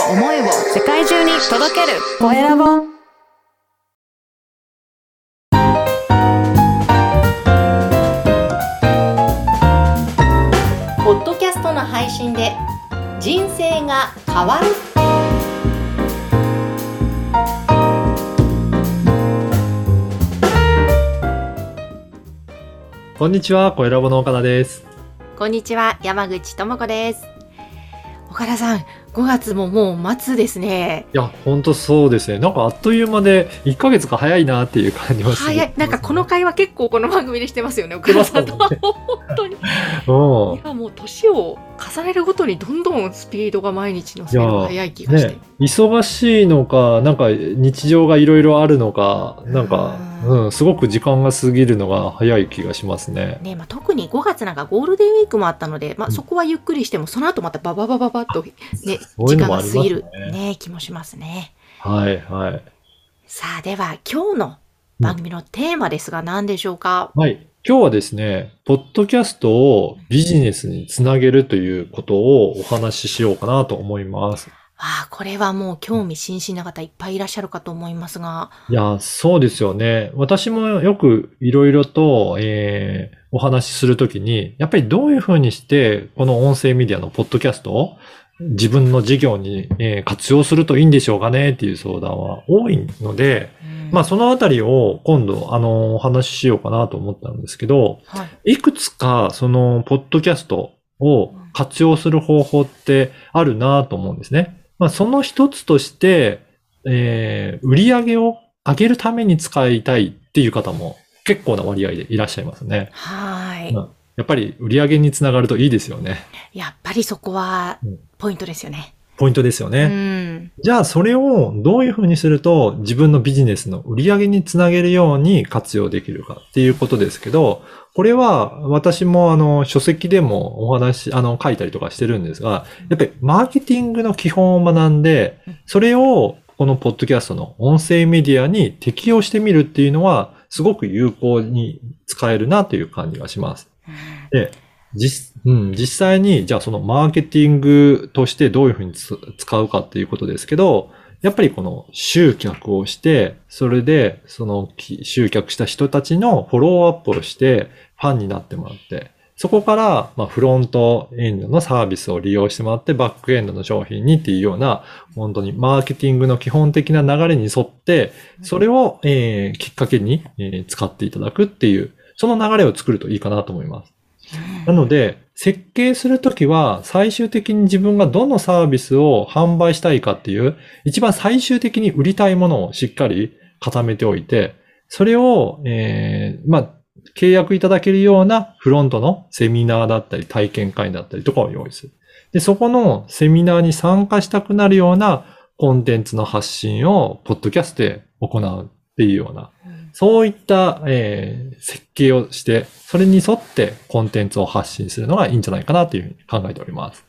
を思いを世界中に届ける。コエラボ。ポッドキャストの配信で人生が変わる。こんにちは、コエラボの岡田です。こんにちは山口智子です。岡田さん5月ももう末ですね。いや、ほんとそうですね。なんかあっという間で、1ヶ月が早いなっていう感じはする。早い。なんかこの会話結構この番組でしてますよね。岡田さんと。本当にうん。いやもう年を重ねるごとにどんどんスピードが毎日のスピードが速い気がして、ね、忙しいのか、なんか日常がいろいろあるのか、なんか、うんうん、すごく時間が過ぎるのが早い気がしますね。ねまあ、特に5月なんかゴールデンウィークもあったので、まあ、うんそこはゆっくりしてもその後またバババババッと、ね、そういうの時間が過ぎる、ね。ね、気もしますね。はい、はい。さあでは今日の番組のテーマですが何でしょうか、はい。今日はですね、ポッドキャストをビジネスにつなげるということをお話ししようかなと思います。ああこれはもう興味津々な方いっぱいいらっしゃるかと思いますが、いや、そうですよね。私もよくいろいろと、えーお話しするときに、やっぱりどういうふうにして、この音声メディアのポッドキャストを自分の事業に、えー活用するといいんでしょうかねっていう相談は多いので、うんまあそのあたりを今度、あの、お話ししようかなと思ったんですけど、はい、いくつかそのポッドキャストを活用する方法ってあるなと思うんですね。まあその一つとして、えー売り上げを上げるために使いたいっていう方も結構な割合でいらっしゃいますね。はい、うんやっぱり売り上げにつながるといいですよね。やっぱりそこはうんポイントですよね。ポイントですようね。ん、じゃあそれをどういうふうにすると自分のビジネスの売り上げにつなげるように活用できるかっていうことですけど、これは私もあの書籍でもお話、あの書いたりとかしてるんですが、やっぱりマーケティングの基本を学んでうん、それをこのポッドキャストの音声メディアに適用してみるっていうのはすごく有効に使えるなという感じがします。で、実、うん、実際に、じゃあそのマーケティングとしてどういうふうに使うかっていうことですけど、やっぱりこの集客をして、それでその集客した人たちのフォローアップをして、ファンになってもらって、そこから、まあ、フロントエンドのサービスを利用してもらって、バックエンドの商品にっていうような、本当にマーケティングの基本的な流れに沿って、それを、えきっかけに、使っていただくっていう、その流れを作るといいかなと思います。なので、設計するときは、最終的に自分がどのサービスを販売したいかっていう、一番最終的に売りたいものをしっかり固めておいて、それを、えーまあ、契約いただけるようなフロントのセミナーだったり体験会だったりとかを用意する。で、そこのセミナーに参加したくなるようなコンテンツの発信を、ポッドキャストで行うっていうような、そういった、えー設計をして、それに沿ってコンテンツを発信するのがいいんじゃないかなというふうに考えております。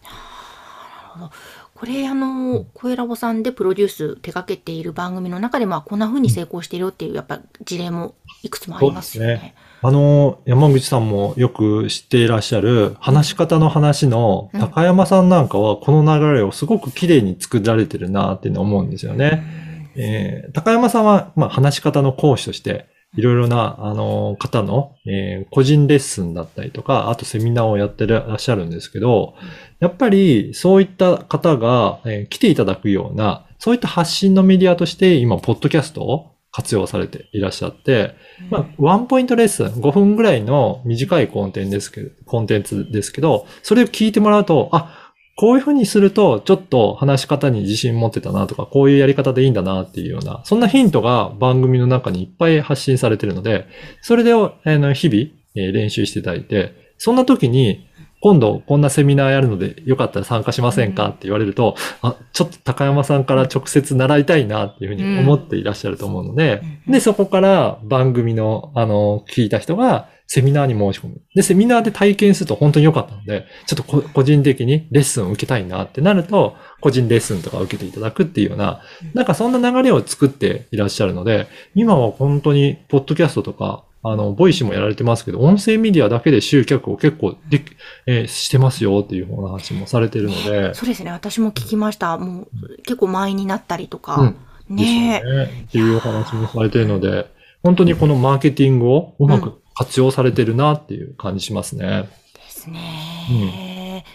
これあの、コエラボさんでプロデュース手掛けている番組の中で、まあこんな風に成功しているよっていうやっぱ事例もいくつもありますよね。そうですあの、山口さんもよく知っていらっしゃる話し方の話のうん高山さんなんかはこの流れをすごく綺麗に作られてるなっていうのを思うんですよね。えー高山さんは、まあ、話し方の講師として、いろいろな、あの、方の、えー個人レッスンだったりとか、あとセミナーをやってらっしゃるんですけど、やっぱりそういった方が、えー来ていただくような、そういった発信のメディアとして今、ポッドキャストを活用されていらっしゃって、まあ、ワンポイントレッスン、5分ぐらいの短いコンテンツですけど、それを聞いてもらうと、あ、こういうふうにすると、ちょっと話し方に自信持ってたなとか、こういうやり方でいいんだなっていうような、そんなヒントが番組の中にいっぱい発信されているので、それで、あの、日々、えー練習していただいて、そんな時に、今度こんなセミナーやるのでよかったら参加しませんか？って言われると、あ、ちょっと高山さんから直接習いたいなっていうふうに思っていらっしゃると思うので、うん。で、そこから番組の、あの、聞いた人がセミナーに申し込む。で、セミナーで体験すると本当に良かったので、ちょっとこ個人的にレッスンを受けたいなってなると、個人レッスンとか受けていただくっていうような、なんかそんな流れを作っていらっしゃるので、今は本当に、ポッドキャストとか、あの、ボイシーもやられてますけど、音声メディアだけで集客を結構で、えーしてますよっていうお話もされてるので、そうですね。私も聞きました。もう結構満員になったりとか。うんねえ。ですよね。っていうお話もされてるので、本当にこのマーケティングをうまく活用されてるなっていう感じしますね。ですね。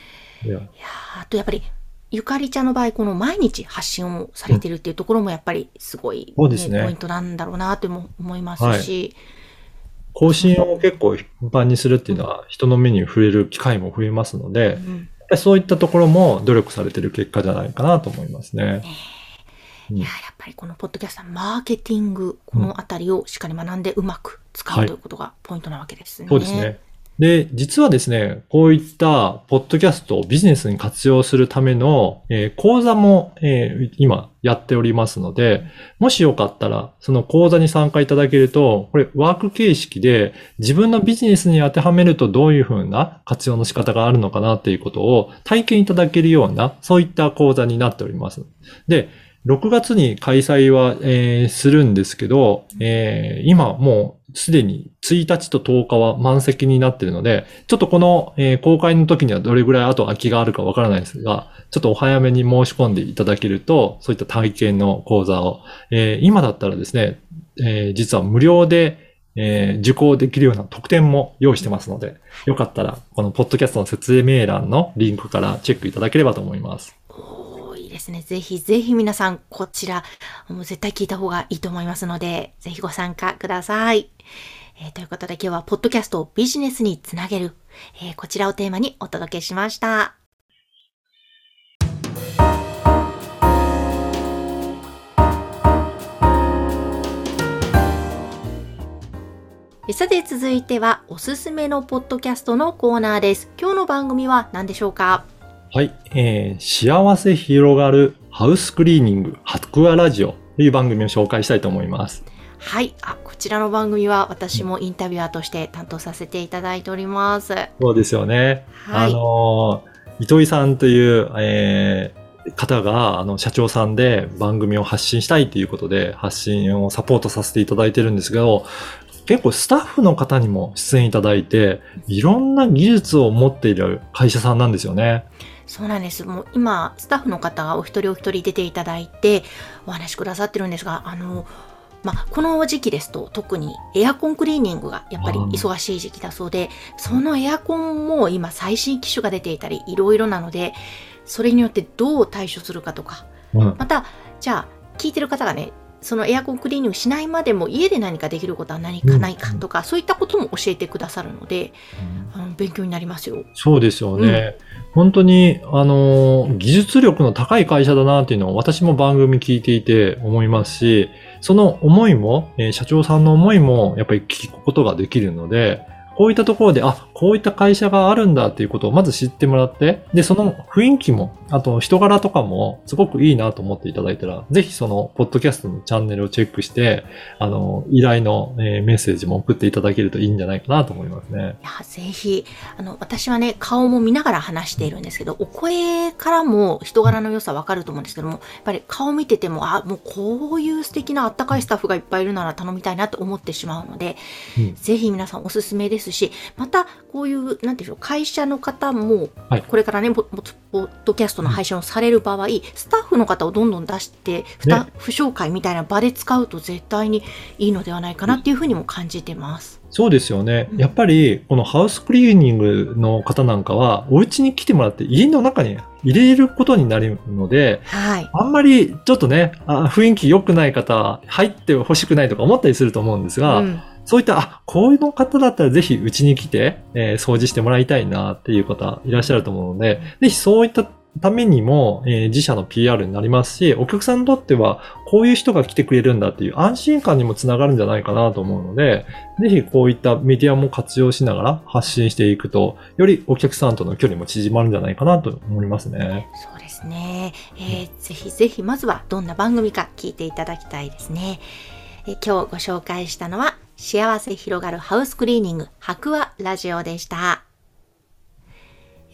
いや。いやーあとやっぱり、ゆかりちゃんの場合、この毎日発信をされてるっていうところもやっぱりすごい、そうですね。ポイントなんだろうなとも思いますし、更新を結構頻繁にするっていうのは人の目に触れる機会も増えますので、うんそういったところも努力されてる結果じゃないかなと思いますね。うんいやーやっぱりこのポッドキャストはマーケティング、このあたりをしっかり学んでうまく使はいうということがポイントなわけですね。そうですね。で、実はですね、こういったポッドキャストをビジネスに活用するための、えー講座も、えー今やっておりますので、もしよかったら、その講座に参加いただけると、これワーク形式で自分のビジネスに当てはめるとどういうふうな活用の仕方があるのかなっていうことを体験いただけるような、そういった講座になっております。で、6月に開催は、えーするんですけど、えー今もうすでに1日と10日は満席になっているので、ちょっとこの、えー公開の時にはどれぐらい後空きがあるかわからないですが、ちょっとお早めに申し込んでいただけると、そういった体験の講座を、え今だったらですね、え実は無料で、え受講できるような特典も用意してますので、よかったら、このポッドキャストの説明欄のリンクからチェックいただければと思います。ですね。ぜひぜひ皆さん、こちら、もう絶対聞いた方がいいと思いますので、ぜひご参加ください。えーということで今日は、ポッドキャストをビジネスにつなげる、えーこちらをテーマにお届けしました。さて続いてはおすすめのポッドキャストのコーナーです。今日の番組は何でしょうか？はい、えー、幸せ広がるハウスクリーニング白亜ラジオという番組を紹介したいと思います。はい。あ、こちらの番組は私もインタビュアーとして担当させていただいております。そうですよね。はい。あのー、糸井さんという、えー方が、あの、社長さんで番組を発信したいということで、発信をサポートさせていただいてるんですけど、結構スタッフの方にも出演いただいて、いろんな技術を持っている会社さんなんですよね。そうなんです。もう今、スタッフの方がお一人お一人出ていただいて、お話しくださってるんですが、あの、まあ、この時期ですと特にエアコンクリーニングがやっぱり忙しい時期だそうで、そのエアコンも今最新機種が出ていたりいろいろなので、それによってどう対処するかとか、うん。また、じゃあ、聞いてる方がね、そのエアコンクリーニングしないまでも家で何かできることは何かないかとか、そういったことも教えてくださるので、あの勉強になりますよ。そうですよね。本当に、あのー、技術力の高い会社だなっていうのを私も番組聞いていて思いますし、その思いも、えー社長さんの思いもやっぱり聞くことができるので、こういったところで、あ、こういった会社があるんだっていうことをまず知ってもらって、で、その雰囲気も、あと人柄とかもすごくいいなと思っていただいたら、ぜひその、ポッドキャストのチャンネルをチェックして、あの、依頼の、えーメッセージも送っていただけるといいんじゃないかなと思いますね。いや、ぜひ、あの、私はね、顔も見ながら話しているんですけど、お声からも人柄の良さわかると思うんですけども、やっぱり顔見てても、あ、もうこういう素敵なあったかいスタッフがいっぱいいるなら頼みたいなと思ってしまうので、うんぜひ皆さんおすすめですし、また、こういう、なんていうんでしょう、会社の方も、はいこれからね、ポポポッドキャストの配信をされる場合、スタッフの方をどんどん出して、スタッフ紹介みたいな場で使うと絶対にいいのではないかなっていうふうにも感じてます。そうですよねう。んやっぱり、このハウスクリーニングの方なんかは、お家に来てもらって家の中に入れることになるので、はい。あんまりちょっとね、あ雰囲気良くない方、入ってほしくないとか思ったりすると思うんですが、うんそういった、あ、こういうの方だったらぜひうちに来て、えー掃除してもらいたいなっていう方いらっしゃると思うので、ぜひそういったためにも、えー自社の PR になりますし、お客さんにとっては、こういう人が来てくれるんだっていう安心感にもつながるんじゃないかなと思うので、ぜひこういったメディアも活用しながら発信していくと、よりお客さんとの距離も縮まるんじゃないかなと思いますね。そうですね。えーぜひぜひまずはどんな番組か聞いていただきたいですね。えー今日ご紹介したのは幸せ広がるハウスクリーニング白亜ラジオでした。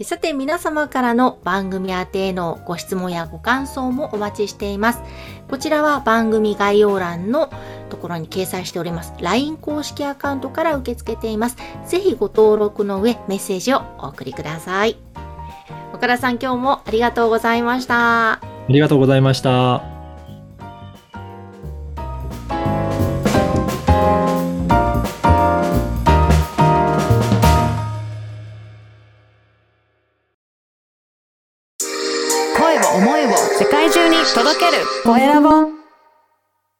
さて皆様からの番組宛てへのご質問やご感想もお待ちしています。こちらは番組概要欄のところに掲載しております LINE 公式アカウントから受け付けています。ぜひご登録の上メッセージをお送りください。岡田さん今日もありがとうございました。ありがとうございました。声を